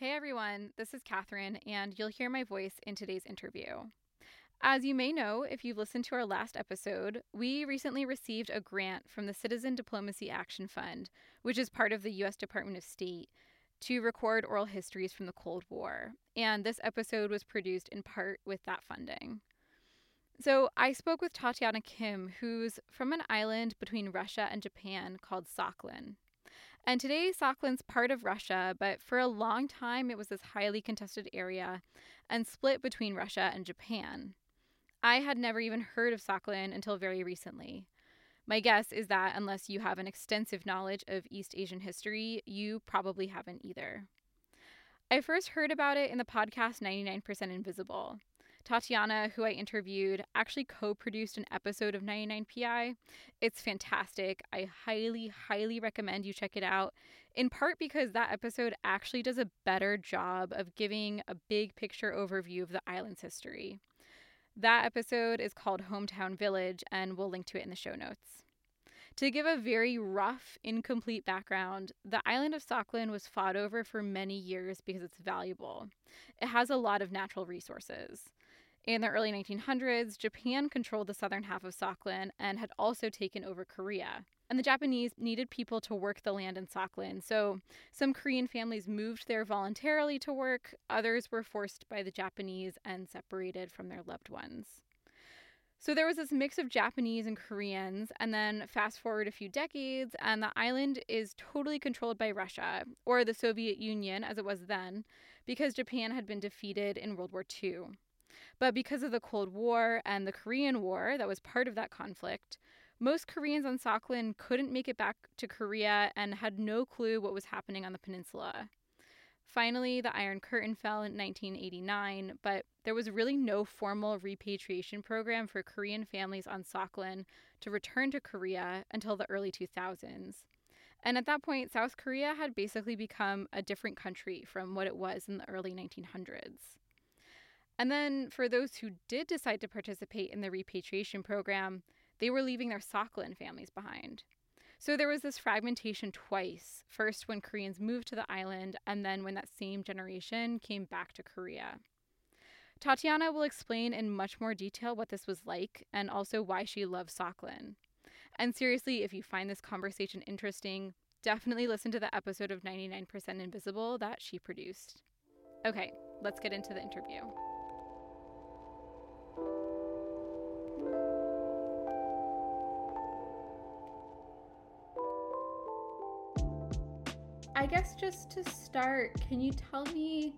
Hey everyone, this is Catherine, and you'll hear my voice in today's interview. As you may know, if you've listened to our last episode, we recently received a grant from the Citizen Diplomacy Action Fund, which is part of the U.S. Department of State, to record oral histories from the Cold War. And this episode was produced in part with that funding. So I spoke with Tatiana Kim, who's from an island between Russia and Japan called Sakhalin. And today, Sakhalin's part of Russia, but for a long time, it was this highly contested area and split between Russia and Japan. I had never even heard of Sakhalin until very recently. My guess is that unless you have an extensive knowledge of East Asian history, you probably haven't either. I first heard about it in the podcast 99% Invisible. Tatiana, who I interviewed, actually co produced an episode of 99PI. It's fantastic. I highly, highly recommend you check it out, in part because that episode actually does a better job of giving a big picture overview of the island's history. That episode is called Hometown Village, and we'll link to it in the show notes. To give a very rough, incomplete background, the island of Sakhalin was fought over for many years because it's valuable. It has a lot of natural resources. In the early 1900s, Japan controlled the southern half of Sakhalin and had also taken over Korea. And the Japanese needed people to work the land in Sakhalin, so some Korean families moved there voluntarily to work, others were forced by the Japanese and separated from their loved ones. So there was this mix of Japanese and Koreans, and then fast forward a few decades, and the island is totally controlled by Russia, or the Soviet Union as it was then, because Japan had been defeated in World War II. But because of the Cold War and the Korean War that was part of that conflict, most Koreans on Sakhalin couldn't make it back to Korea and had no clue what was happening on the peninsula. Finally, the Iron Curtain fell in 1989, but there was really no formal repatriation program for Korean families on Sakhalin to return to Korea until the early 2000s. And at that point, South Korea had basically become a different country from what it was in the early 1900s. And then for those who did decide to participate in the repatriation program, they were leaving their Sakhalin families behind. So there was this fragmentation twice first when Koreans moved to the island, and then when that same generation came back to Korea. Tatiana will explain in much more detail what this was like and also why she loves Sakhalin. And seriously, if you find this conversation interesting, definitely listen to the episode of 99% Invisible that she produced. Okay, let's get into the interview. I guess just to start, can you tell me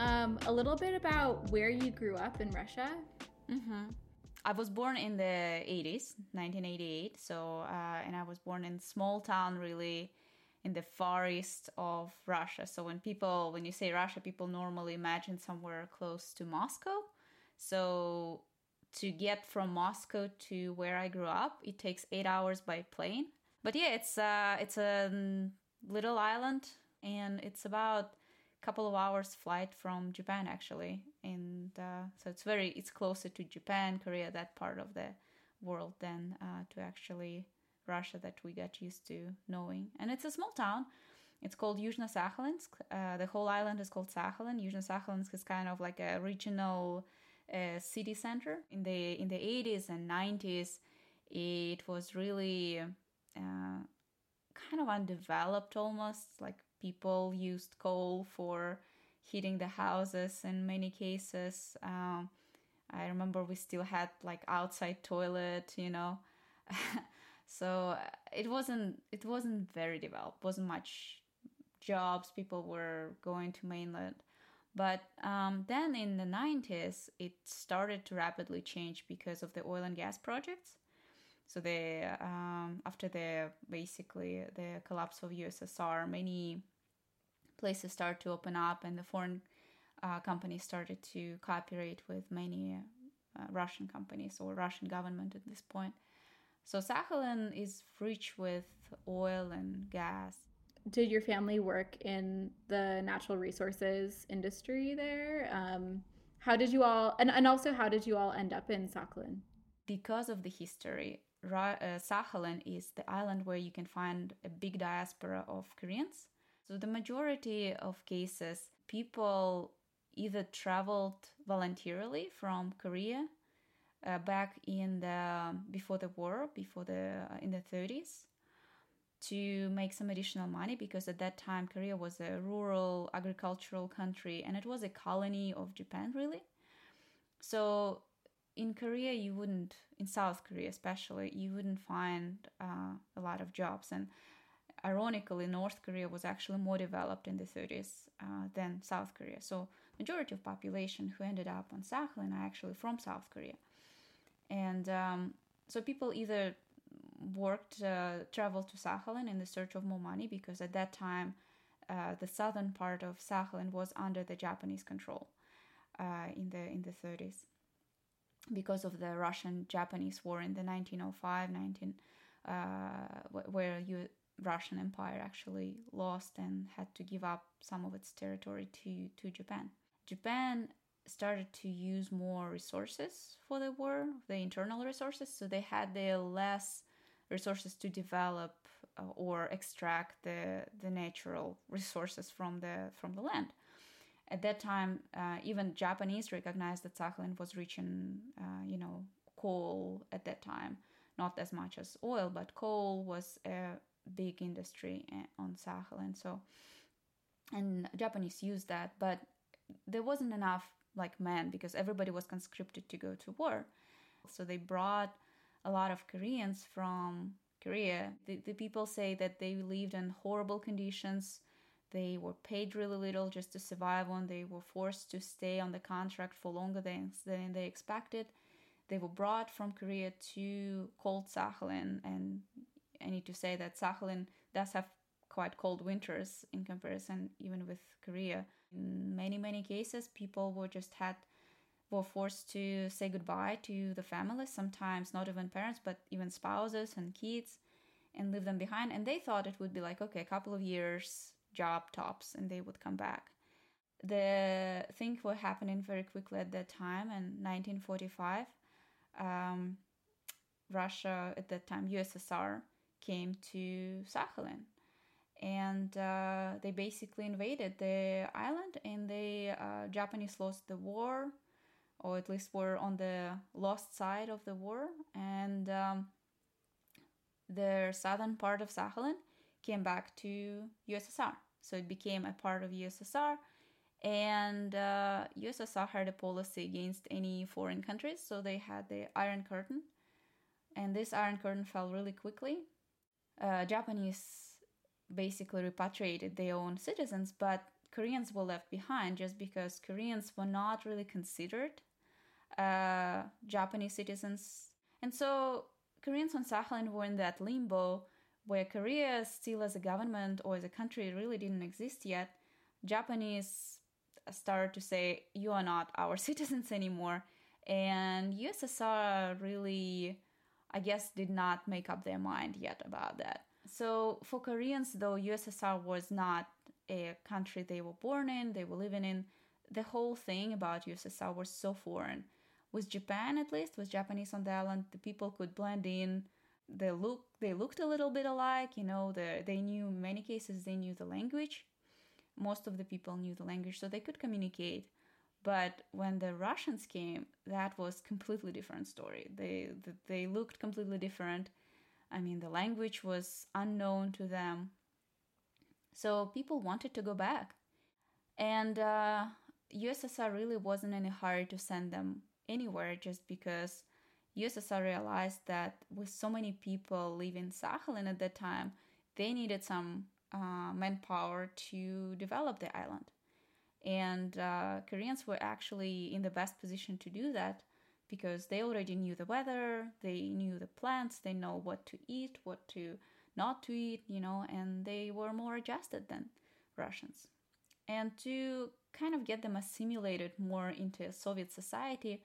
um, a little bit about where you grew up in Russia? Mm-hmm. I was born in the 80s, 1988. So, uh, and I was born in small town, really in the far east of Russia. So when people, when you say Russia, people normally imagine somewhere close to Moscow. So to get from Moscow to where I grew up, it takes eight hours by plane. But yeah, it's uh, it's a little island, and it's about a couple of hours flight from Japan actually, and uh, so it's very it's closer to Japan, Korea, that part of the world than uh, to actually Russia that we got used to knowing. And it's a small town. It's called Yuzhno Sakhalinsk. Uh, the whole island is called Sakhalin. Yuzhno Sakhalinsk is kind of like a regional uh, city center. In the in the 80s and 90s, it was really uh, kind of undeveloped almost. Like people used coal for heating the houses in many cases. Um, I remember we still had like outside toilet, you know. so uh, it wasn't it wasn't very developed. wasn't much jobs. People were going to mainland. But um, then in the 90s, it started to rapidly change because of the oil and gas projects. So the um, after the basically the collapse of USSR, many places started to open up, and the foreign uh, companies started to cooperate with many uh, Russian companies or Russian government at this point. So Sakhalin is rich with oil and gas. Did your family work in the natural resources industry there? Um, how did you all, and, and also how did you all end up in Sakhalin? Because of the history, Sakhalin is the island where you can find a big diaspora of Koreans. So the majority of cases, people either traveled voluntarily from Korea uh, back in the before the war, before the uh, in the 30s, to make some additional money because at that time Korea was a rural agricultural country and it was a colony of Japan really. So in Korea you wouldn't in South Korea especially you wouldn't find uh, a lot of jobs and ironically North Korea was actually more developed in the 30s uh, than South Korea. So majority of population who ended up on Sakhalin are actually from South Korea. And um, so people either worked, uh, traveled to Sakhalin in the search of more money because at that time uh, the southern part of Sakhalin was under the Japanese control uh, in the in the 30s because of the Russian-Japanese war in the 1905 19 uh, where you, Russian Empire actually lost and had to give up some of its territory to to Japan. Japan started to use more resources for the war, the internal resources, so they had less resources to develop uh, or extract the the natural resources from the from the land. At that time, uh, even Japanese recognized that Sakhalin was rich in, uh, you know, coal at that time, not as much as oil, but coal was a big industry eh, on Sakhalin. So, and Japanese used that, but there wasn't enough like men because everybody was conscripted to go to war. So they brought a lot of Koreans from Korea. The, the people say that they lived in horrible conditions. They were paid really little just to survive on. They were forced to stay on the contract for longer than, than they expected. They were brought from Korea to cold Sakhalin. And I need to say that Sakhalin does have quite cold winters in comparison even with Korea. In many many cases, people were just had were forced to say goodbye to the families, Sometimes not even parents, but even spouses and kids, and leave them behind. And they thought it would be like okay, a couple of years job tops, and they would come back. The thing were happening very quickly at that time in 1945. Um, Russia at that time, USSR, came to Sakhalin and uh, they basically invaded the island and the uh, japanese lost the war or at least were on the lost side of the war and um, the southern part of sakhalin came back to ussr so it became a part of ussr and uh, ussr had a policy against any foreign countries so they had the iron curtain. And this iron curtain fell really quickly. Uh, japanese basically repatriated their own citizens, but Koreans were left behind just because Koreans were not really considered uh, Japanese citizens. And so Koreans on Sakhalin were in that limbo where Korea, still as a government or as a country, really didn't exist yet. Japanese started to say, You are not our citizens anymore. And USSR really, I guess, did not make up their mind yet about that. So for Koreans, though USSR was not a country they were born in, they were living in, the whole thing about USSR was so foreign. With Japan, at least, with Japanese on the island, the people could blend in. They look, they looked a little bit alike. You know, the, they knew in many cases they knew the language. Most of the people knew the language, so they could communicate. But when the Russians came, that was completely different story. They they looked completely different I mean, the language was unknown to them. So people wanted to go back. And uh, USSR really wasn't in a hurry to send them anywhere just because USSR realized that with so many people leaving Sakhalin at that time, they needed some uh, manpower to develop the island. And uh, Koreans were actually in the best position to do that because they already knew the weather, they knew the plants, they know what to eat, what to not to eat, you know, and they were more adjusted than Russians. And to kind of get them assimilated more into a Soviet society,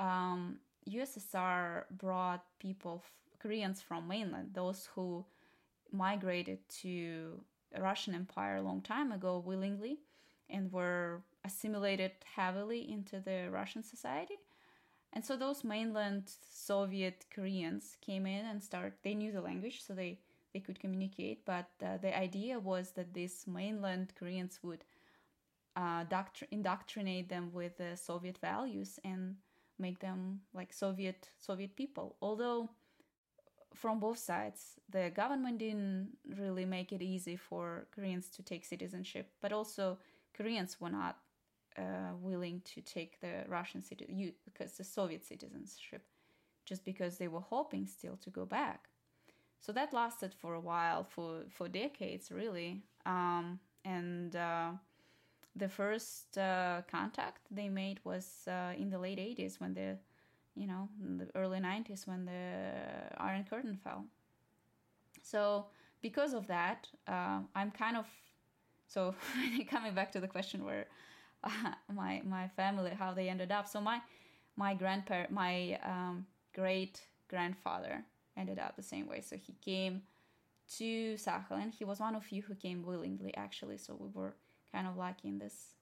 um, USSR brought people, Koreans from mainland, those who migrated to Russian Empire a long time ago willingly and were assimilated heavily into the Russian society and so those mainland Soviet Koreans came in and start. They knew the language, so they they could communicate. But uh, the idea was that these mainland Koreans would uh, doctr- indoctrinate them with the Soviet values and make them like Soviet Soviet people. Although from both sides, the government didn't really make it easy for Koreans to take citizenship, but also Koreans were not uh, willing to take the Russian citizen because the Soviet citizenship, just because they were hoping still to go back. So that lasted for a while, for for decades, really. Um, and uh, the first uh, contact they made was uh, in the late 80s when the you know the early 90s when the iron curtain fell so because of that uh, i'm kind of so coming back to the question where my my family how they ended up so my my grandparent my um, great grandfather ended up the same way so he came to Sakhalin. He was one of few who came willingly, actually. So we were kind of lucky in this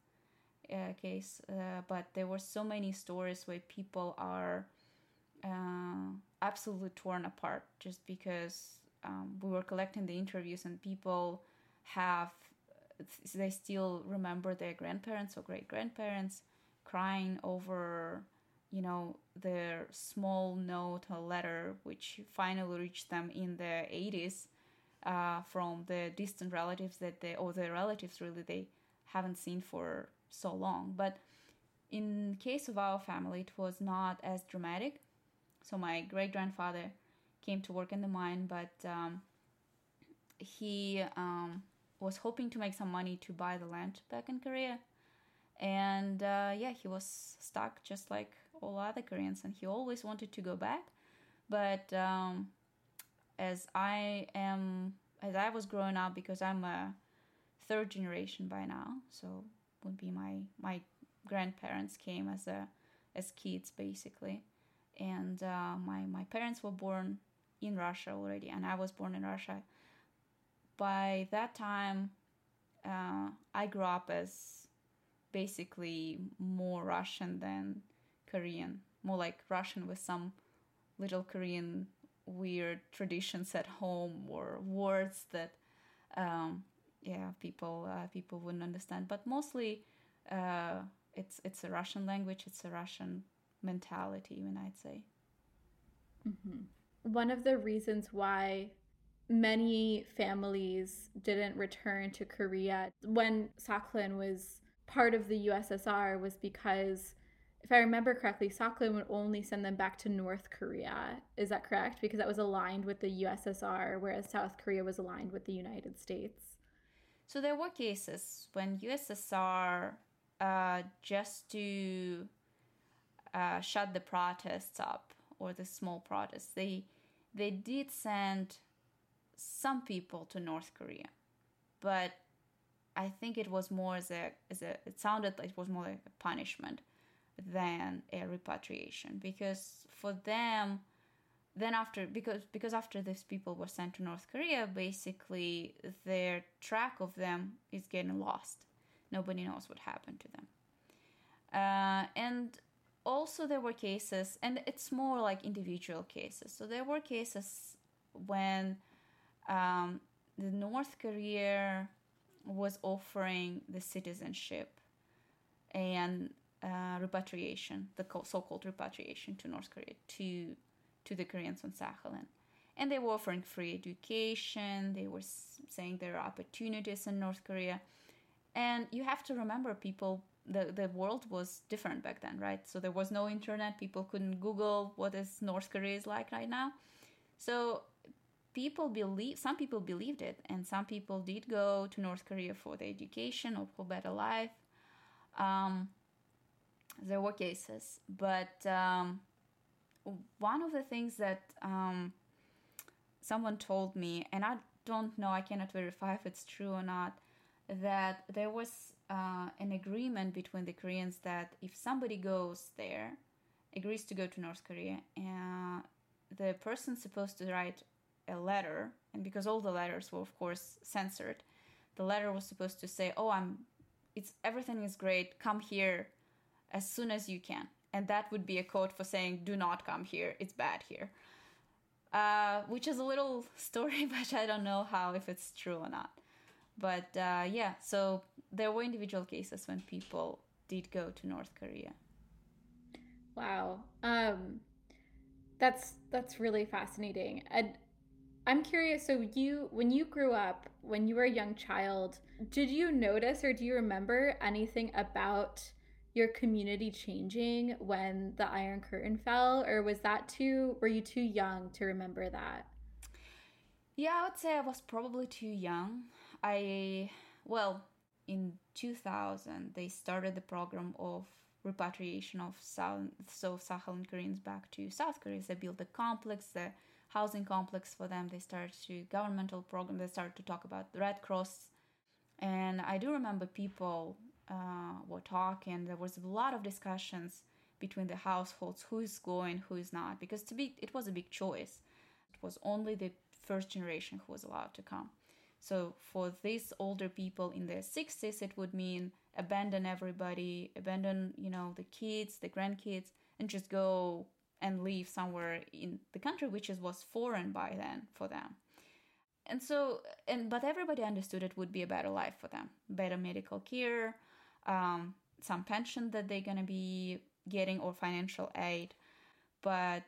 uh, case. Uh, but there were so many stories where people are uh, absolutely torn apart just because um, we were collecting the interviews and people have they still remember their grandparents or great grandparents crying over you know their small note or letter which finally reached them in the 80s uh, from the distant relatives that they or their relatives really they haven't seen for so long. But in case of our family, it was not as dramatic. So my great grandfather came to work in the mine, but um, he um, was hoping to make some money to buy the land back in Korea. And uh, yeah, he was stuck just like all other Koreans, and he always wanted to go back. But um, as I am, as I was growing up, because I'm a third generation by now, so would be my my grandparents came as a as kids basically, and uh, my my parents were born in Russia already, and I was born in Russia. By that time, uh, I grew up as basically more Russian than Korean, more like Russian with some little Korean weird traditions at home or words that um, yeah people uh, people wouldn't understand but mostly uh, it's it's a russian language it's a russian mentality even i'd say mm-hmm. one of the reasons why many families didn't return to korea when sakhalin was part of the ussr was because if I remember correctly, Sakhalin would only send them back to North Korea. Is that correct? Because that was aligned with the USSR, whereas South Korea was aligned with the United States. So there were cases when USSR, uh, just to uh, shut the protests up or the small protests, they they did send some people to North Korea, but I think it was more as a as a it sounded like it was more like a punishment than a repatriation because for them then after because because after these people were sent to North Korea, basically their track of them is getting lost. Nobody knows what happened to them. Uh, and also there were cases, and it's more like individual cases. So there were cases when um, the North Korea was offering the citizenship and uh, repatriation, the so-called repatriation to North Korea to to the Koreans on Sakhalin. And they were offering free education, they were saying there are opportunities in North Korea. And you have to remember, people, the, the world was different back then, right? So there was no internet, people couldn't Google what is North Korea is like right now. So people believe some people believed it and some people did go to north korea for the education or for better life um, there were cases but um, one of the things that um, someone told me, and I don't know, I cannot verify if it's true or not, that there was uh, an agreement between the Koreans that if somebody goes there, agrees to go to North Korea, uh, the person's supposed to write a letter, and because all the letters were, of course, censored, the letter was supposed to say, "Oh, I'm, it's everything is great. Come here as soon as you can." And that would be a code for saying do not come here it's bad here uh, which is a little story but i don't know how if it's true or not but uh, yeah so there were individual cases when people did go to North Korea. Wow. Um that's that's really fascinating. And I'm curious so you when you grew up, when you were a young child, did you notice or do you remember anything about your community changing when the Iron Curtain fell or was that too were you too young to remember that? Yeah, I would say I was probably too young. I well, in 2000 they started the program of repatriation of South, so Sakhalin Koreans back to South Korea. They built a complex, the housing complex for them. They started to governmental program. They started to talk about the Red Cross, and I do remember people uh, were talking. There was a lot of discussions between the households who is going, who is not, because to be it was a big choice. It was only the first generation who was allowed to come. So for these older people in their 60s, it would mean abandon everybody, abandon, you know, the kids, the grandkids, and just go and live somewhere in the country which is was foreign by then for them. And so, and but everybody understood it would be a better life for them, better medical care, um, some pension that they're gonna be getting or financial aid, but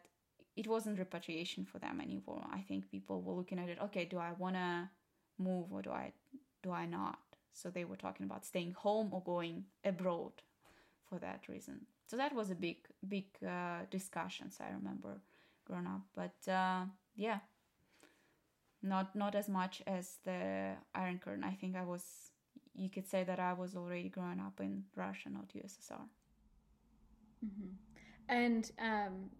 it wasn't repatriation for them anymore. I think people were looking at it. Okay, do I wanna move or do I do I not? So they were talking about staying home or going abroad for that reason. So that was a big, big uh, discussions. I remember growing up, but uh, yeah, not not as much as the Iron Curtain. I think I was. You could say that I was already growing up in Russia, not USSR. Mm-hmm. And um,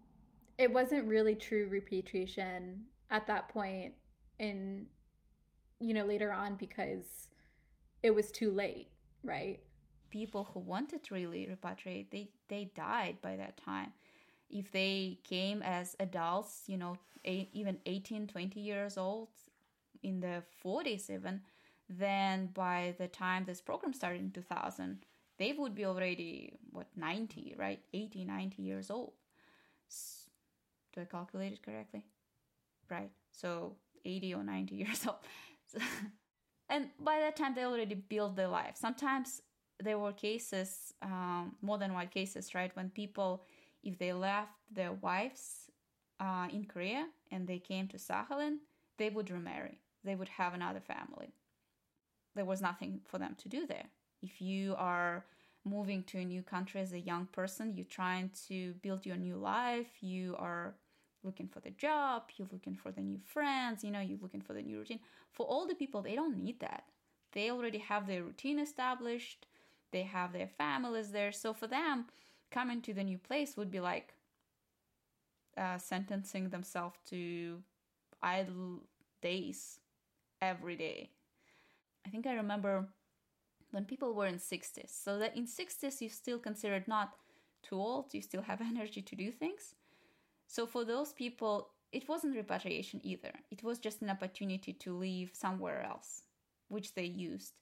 it wasn't really true repatriation at that point in you know later on because it was too late, right? People who wanted to really repatriate, they they died by that time. If they came as adults, you know, eight, even 18, 20 years old, in the 40s even, then by the time this program started in 2000, they would be already, what, 90, right? 80, 90 years old. Do I calculate it correctly? Right. So 80 or 90 years old. and by that time they already built their life sometimes there were cases um, more than one cases right when people if they left their wives uh, in korea and they came to sakhalin they would remarry they would have another family there was nothing for them to do there if you are moving to a new country as a young person you're trying to build your new life you are looking for the job, you're looking for the new friends, you know, you're looking for the new routine. For the people, they don't need that. They already have their routine established, they have their families there. So for them, coming to the new place would be like uh, sentencing themselves to idle days every day. I think I remember when people were in 60s. So that in 60s you still considered not too old, you still have energy to do things. So for those people, it wasn't repatriation either. It was just an opportunity to live somewhere else, which they used.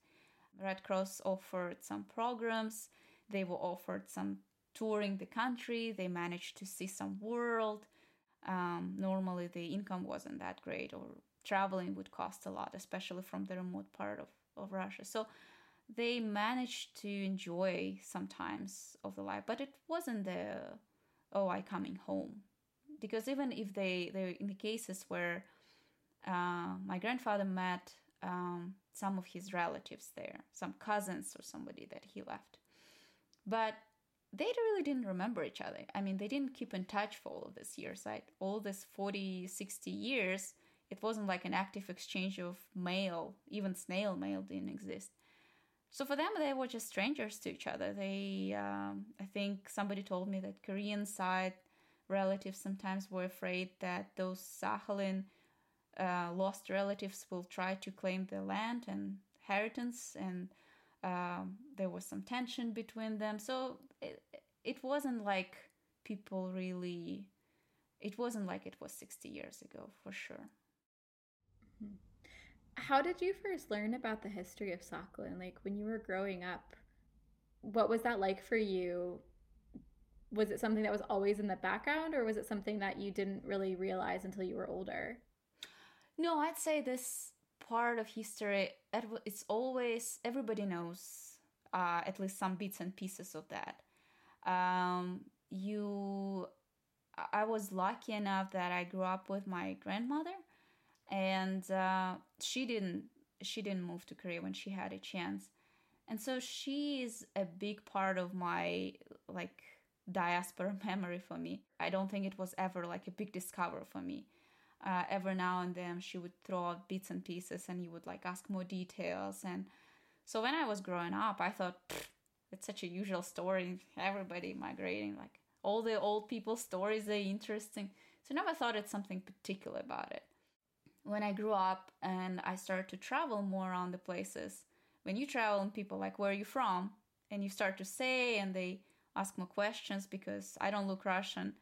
Red Cross offered some programs, they were offered some touring the country, they managed to see some world. Um, normally, the income wasn't that great, or traveling would cost a lot, especially from the remote part of, of Russia. So they managed to enjoy sometimes of the life, but it wasn't the oh, I coming home because even if they they in the cases where uh, my grandfather met um, some of his relatives there, some cousins or somebody that he left, but they really didn't remember each other. I mean, they didn't keep in touch for all of these years, right? All this 40, 60 years, it wasn't like an active exchange of mail, even snail mail didn't exist. So for them, they were just strangers to each other. They, um, I think somebody told me that Korean side relatives sometimes were afraid that those Sakhalin uh, lost relatives will try to claim their land and inheritance, and um, there was some tension between them. So it, it wasn't like people really, it wasn't like it was 60 years ago for sure. How did you first learn about the history of Sakhalin? Like when you were growing up, what was that like for you was it something that was always in the background or was it something that you didn't really realize until you were older no i'd say this part of history it's always everybody knows uh, at least some bits and pieces of that. Um, you, I was lucky enough that I grew up with my grandmother, and uh, she didn't she didn't move to Korea when she had a chance, and so she is a big part of my like diaspora memory for me. I don't think it was ever like a big discovery for me. Uh, every now and then she would throw out bits and pieces and you would like ask more details and so when i was growing up i thought it's such a usual story everybody migrating like all the old people stories they're interesting so I never thought it's something particular about it when i grew up and i started to travel more around the places when you travel and people like where are you from and you start to say and they ask more questions because i don't look russian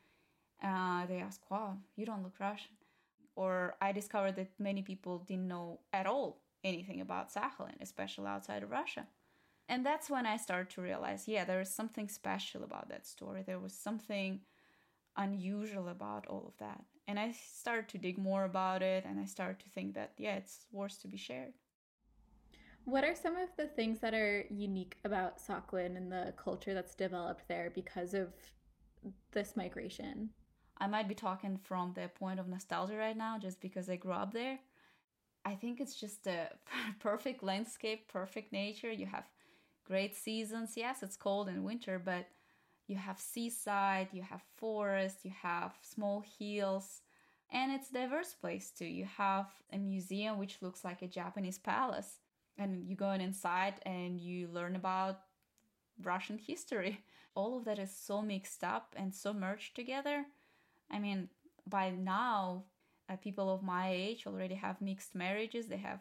uh, they ask wow you don't look russian or I discovered that many people didn't know at all anything about Sakhalin, especially outside of Russia. And that's when I started to realize, yeah, there is something special about that story. There was something unusual about all of that. And I started to dig more about it and I started to think that, yeah, it's worth to be shared. What are some of the things that are unique about Sakhalin and the culture that's developed there because of this migration? I might be talking from the point of nostalgia right now just because I grew up there. I think it's just a perfect landscape, perfect nature. You have great seasons. Yes, it's cold in winter, but you have seaside, you have forest, you have small hills, and it's diverse place too. You have a museum which looks like a Japanese palace, and you go in inside and you learn about Russian history. All of that is so mixed up and so merged together I mean, by now, uh, people of my age already have mixed marriages. They have,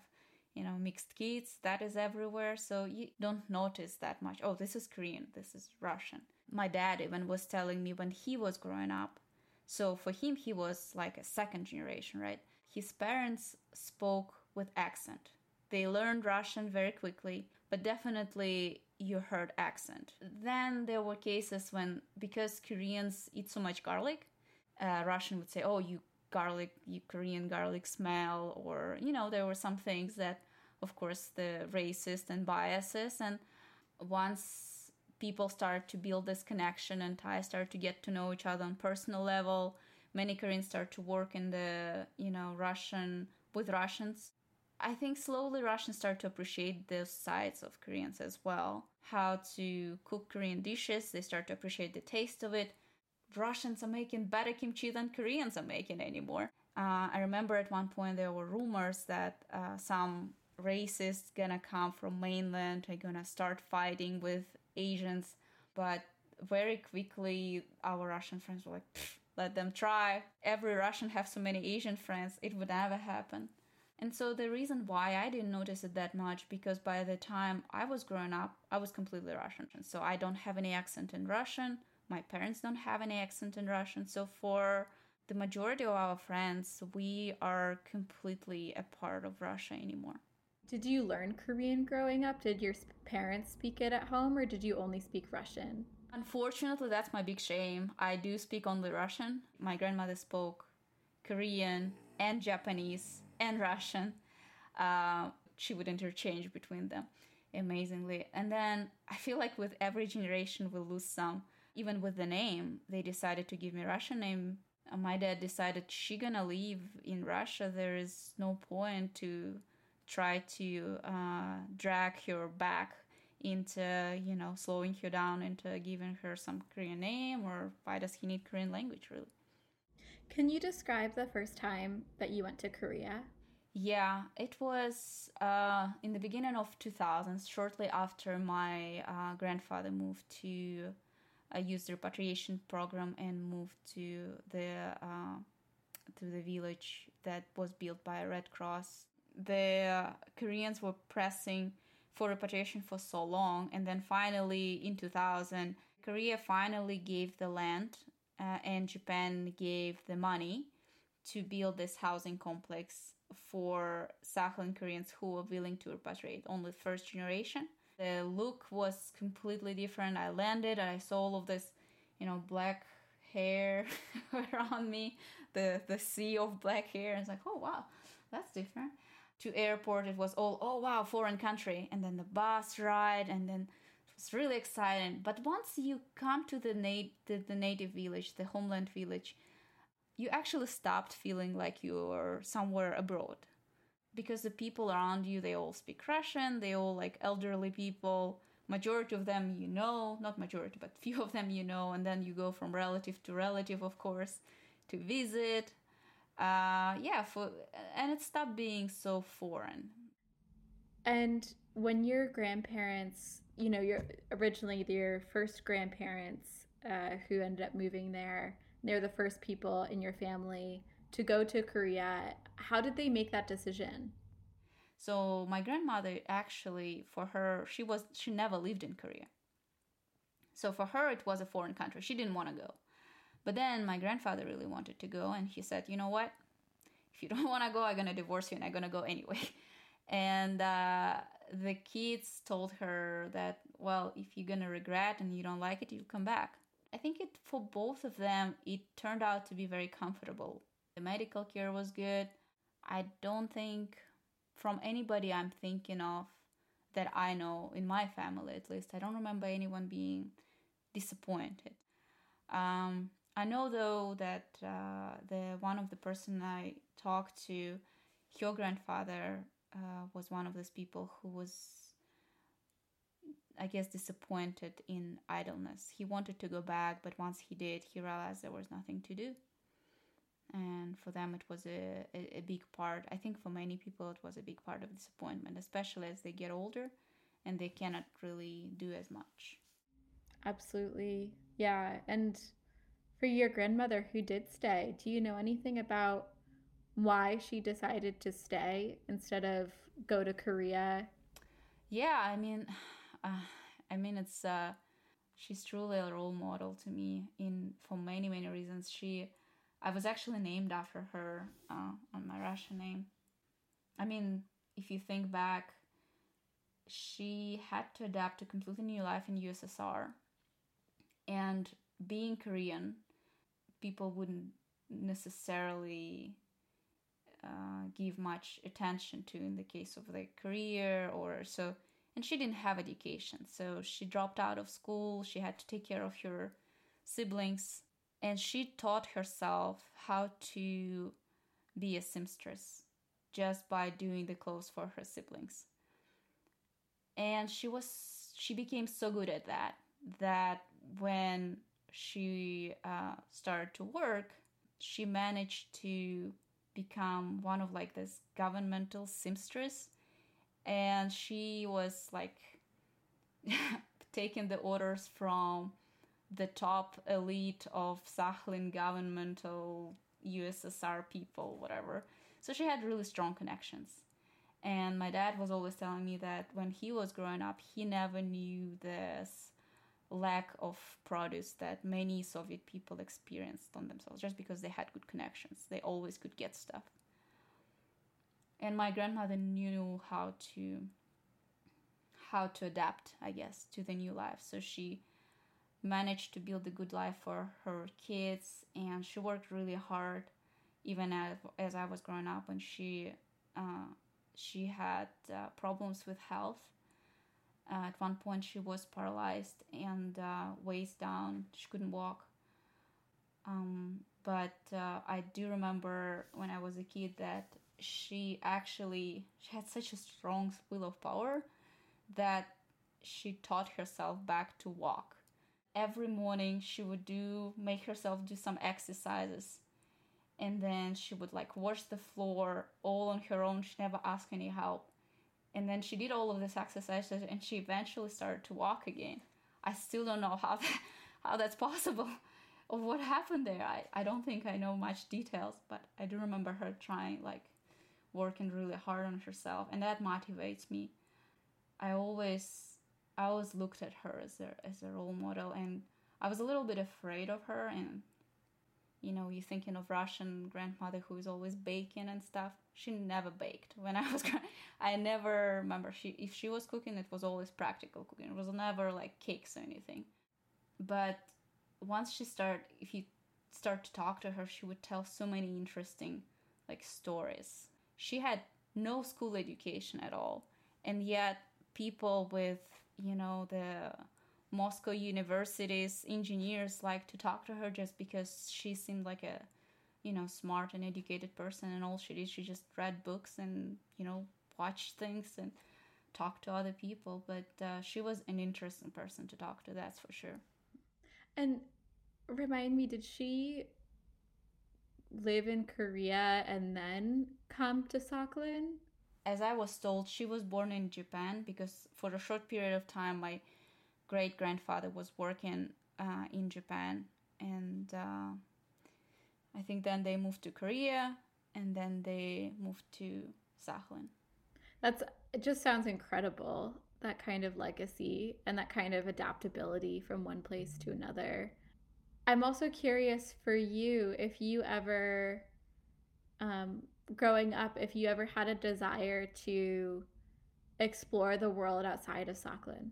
you know, mixed kids. That is everywhere. So you don't notice that much. Oh, this is Korean. This is Russian. My dad even was telling me when he was growing up. So for him, he was like a second generation, right? His parents spoke with accent. They learned Russian very quickly, but definitely you heard accent. Then there were cases when, because Koreans eat so much garlic, uh, Russian would say, "Oh, you garlic, you Korean garlic smell," or you know, there were some things that, of course, the racist and biases. And once people start to build this connection and ties, start to get to know each other on personal level, many Koreans start to work in the you know Russian with Russians. I think slowly Russians start to appreciate those sides of Koreans as well. How to cook Korean dishes, they start to appreciate the taste of it Russians are making better kimchi than Koreans are making anymore. Uh, I remember at one point there were rumors that uh, some racists gonna come from mainland are gonna start fighting with Asians, but very quickly our Russian friends were like, let them try. Every Russian have so many Asian friends, it would never happen. And so the reason why I didn't notice it that much because by the time I was growing up, I was completely Russian. So I don't have any accent in Russian. My parents don't have any accent in Russian. So for the majority of our friends, we are completely a part of Russia anymore. Did you learn Korean growing up? Did your parents speak it at home or did you only speak Russian? Unfortunately, that's my big shame. I do speak only Russian. My grandmother spoke Korean and Japanese and Russian. Uh, she would interchange between them amazingly. And then I feel like with every generation, we lose some even with the name, they decided to give me Russian name. Uh, my dad decided she gonna leave in Russia. There is no point to try to uh, drag her back into you know slowing her down into giving her some Korean name or why does he need Korean language really? Can you describe the first time that you went to Korea? Yeah, it was uh, in the beginning of 2000s, shortly after my uh, grandfather moved to uh, used the repatriation program and moved to the uh, to the village that was built by Red Cross. The Koreans were pressing for repatriation for so long, and then finally in 2000, Korea finally gave the land, uh, and Japan gave the money to build this housing complex for Sakhalin Koreans who were willing to repatriate, only first generation. The look was completely different. I landed and I saw all of this, you know, black hair around me, the the sea of black hair. And it's like, oh wow, that's different. To airport, it was all, oh wow, foreign country. And then the bus ride, and then it was really exciting. But once you come to the, nat- the, the native village, the homeland village, you actually stopped feeling like you're somewhere abroad because the people around you they all speak russian they all like elderly people majority of them you know not majority but few of them you know and then you go from relative to relative of course to visit uh yeah for and it stopped being so foreign and when your grandparents you know your originally your first grandparents uh, who ended up moving there they're the first people in your family to go to Korea. How did they make that decision? So my grandmother actually for her she was she never lived in Korea. So for her it was a foreign country. She didn't want to go. But then my grandfather really wanted to go and he said, "You know what? If you don't want to go, I'm going to divorce you and I'm going to go anyway." And uh, the kids told her that, well, if you're going to regret and you don't like it, you'll come back. I think it for both of them it turned out to be very comfortable. The medical care was good. I don't think from anybody I'm thinking of that I know in my family at least I don't remember anyone being disappointed. Um, I know though that uh, the one of the person I talked to, your grandfather uh, was one of those people who was I guess, disappointed in idleness. He wanted to go back, but once he did, he realized there was nothing to do. And for them, it was a, a, a big part. I think for many people, it was a big part of disappointment, especially as they get older and they cannot really do as much. Absolutely. Yeah. And for your grandmother who did stay, do you know anything about why she decided to stay instead of go to Korea? Yeah, I mean, uh, I mean, it's uh, she's truly a role model to me in for many many reasons. She, I was actually named after her uh, on my Russian name. I mean, if you think back, she had to adapt to completely new life in USSR, and being Korean, people wouldn't necessarily uh, give much attention to in the case of their career or so. And she didn't have education so she dropped out of school. She had to take care of her siblings. And she taught herself how to be a seamstress just by doing the clothes for her siblings. And she was she became so good at that that when she uh, started to work she managed to become one of like this governmental seamstress and she was like taking the orders from the top elite of Sakhalin governmental USSR people, whatever. So she had really strong connections. And my dad was always telling me that when he was growing up, he never knew this lack of produce that many Soviet people experienced on themselves just because they had good connections. They always could get stuff. And my grandmother knew how to how to adapt i guess to the new life. So she managed to build a good life for her kids and she worked really hard even as, as i was growing up when she uh, she had uh, problems with health uh, at one point she was paralyzed and uh, waist down she couldn't walk um, but uh, i do remember when i was a kid that she actually she had such a strong will of power that she taught herself back to walk. Every morning she would do make herself do some exercises and then she would like wash the floor all on her own. She never asked any help. And then she did all of these exercises and she eventually started to walk again. I still don't know how that, how that's possible or what happened there. I, I don't think I know much details, but I do remember her trying like working really hard on herself and that motivates me i always i always looked at her as a as a role model and i was a little bit afraid of her and you know you're thinking of russian grandmother who is always baking and stuff. She never baked when i was i never remember. She if she was cooking it was always practical cooking. It was never like cakes or anything. But once she start, if you start to talk to her she would tell so many interesting like stories. She had no school education at all, and yet people with you know the Moscow University's engineers like to talk to her just because she seemed like a you know smart and educated person and all she did she just read books and you know watched things and talked to other people. But uh, she was an interesting person to talk to that's for sure. And remind me did she live in korea and then come to sakhalin? As i was told she was born in japan because for a short period of time my great grandfather was working uh, in japan and uh, I think then they moved to Korea and then they moved to Sakhalin. That's it just sounds incredible that kind of legacy and that kind of adaptability from one place to another. I'm also curious for you if you ever um, growing up if you ever had a desire to explore the world outside of Sakhalin.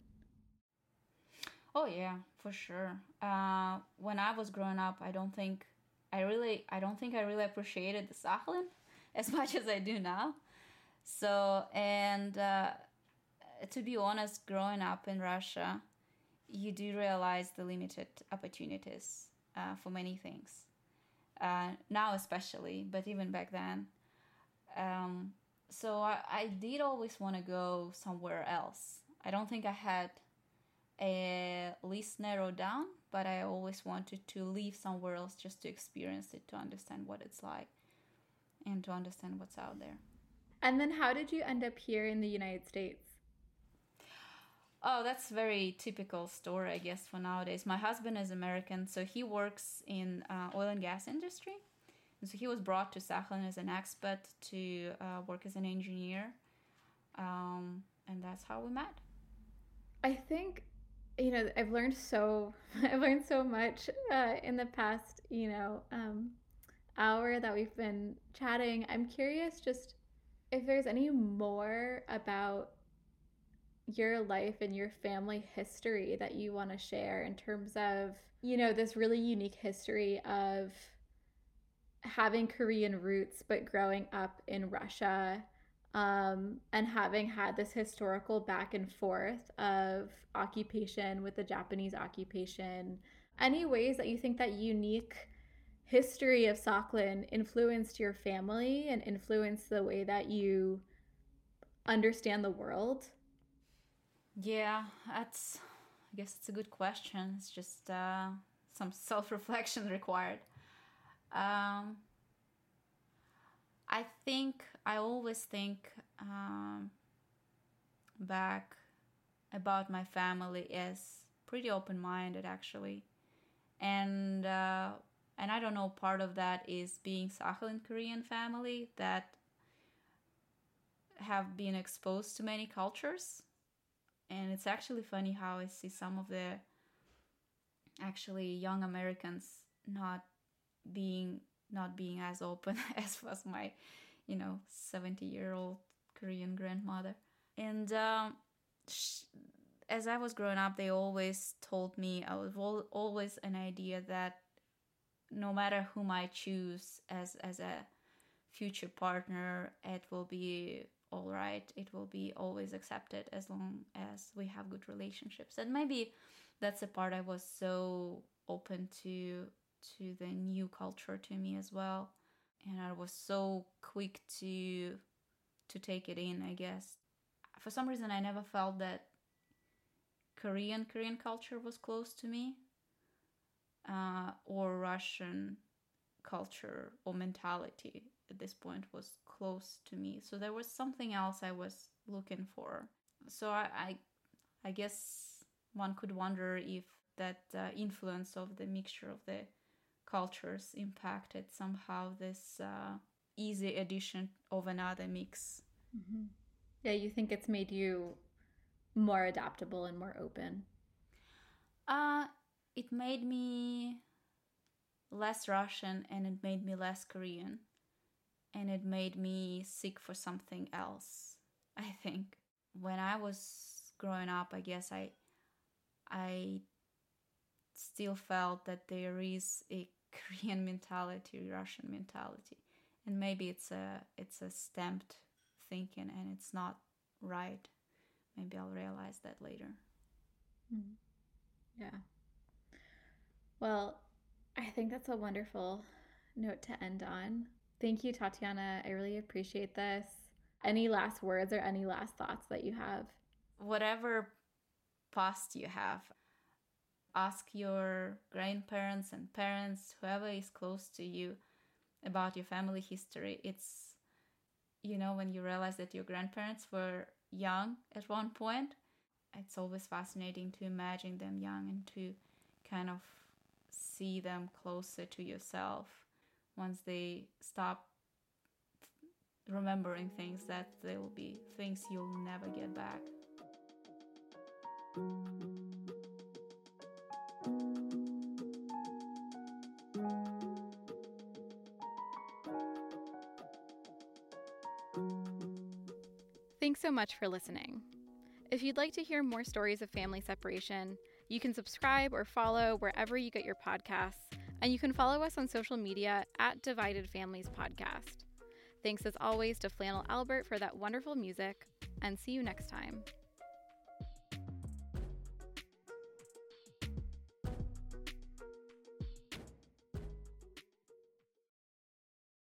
Oh yeah, for sure. Uh, when I was growing up, I don't think I really I don't think I really appreciated the Sakhalin as much as I do now. So and uh, to be honest, growing up in Russia, you do realize the limited opportunities uh, for many things. Uh, now especially, but even back then. Um, so I, I did always want to go somewhere else. I don't think I had a list narrowed down, but I always wanted to leave somewhere else just to experience it, to understand what it's like, and to understand what's out there. And then, how did you end up here in the United States? Oh, that's very typical story, I guess, for nowadays. My husband is American, so he works in uh, oil and gas industry. And so he was brought to Sakhalin as an expat to uh, work as an engineer, um, and that's how we met. I think you know i've learned so i've learned so much uh, in the past you know um, hour that we've been chatting. I'm curious just if there's any more about your life and your family history that you want to share in terms of you know this really unique history of having korean roots but growing up in russia um, and having had this historical back and forth of occupation with the Japanese occupation, any ways that you think that unique history of Sakhalin influenced your family and influenced the way that you understand the world? Yeah, that's, I guess it's a good question. It's just uh, some self reflection required. Um, I think I always think um, back about my family as pretty open minded actually, and uh, and I don't know part of that is being Sakhalin Korean family that have been exposed to many cultures, and it's actually funny how I see some of the actually young Americans not being not being as open as was my, you know, 70 year old Korean grandmother. And um, sh- as I was growing up, they always told me I was al- always an idea that no matter whom I choose as as a future partner, it will be all right. It will be always accepted as long as we have good relationships. And maybe that's the part I was so open to to the new culture to me as well and i was so quick to to take it in i guess. For some reason i never felt that korean korean culture was close to me uh, or russian culture or mentality at this point was close to me. So there was something else i was looking for. So i i, I guess one could wonder if that uh, influence of the mixture of the cultures impacted somehow this uh, easy addition of another mix. Mm-hmm. Yeah, you think it's made you more adaptable and more open? Uh, it made me less Russian and it made me less Korean. And it made me seek for something else, I think. When I was growing up, I guess I I still felt that there is a Korean mentality, Russian mentality, and maybe it's a it's a stamped thinking and it's not right. Maybe I'll realize that later. Mm. Yeah. Well, I think that's a wonderful note to end on. Thank you, Tatiana. I really appreciate this. Any last words or any last thoughts that you have? Whatever past you have, ask your grandparents and parents, whoever is close to you, about your family history. It's, you know, when you realize that your grandparents were young at one point, it's always fascinating to imagine them young and to kind of see them closer to yourself once they stop remembering things that they will be things you'll never get back. So much for listening. If you'd like to hear more stories of family separation, you can subscribe or follow wherever you get your podcasts, and you can follow us on social media at Divided Families Podcast. Thanks as always to Flannel Albert for that wonderful music, and see you next time.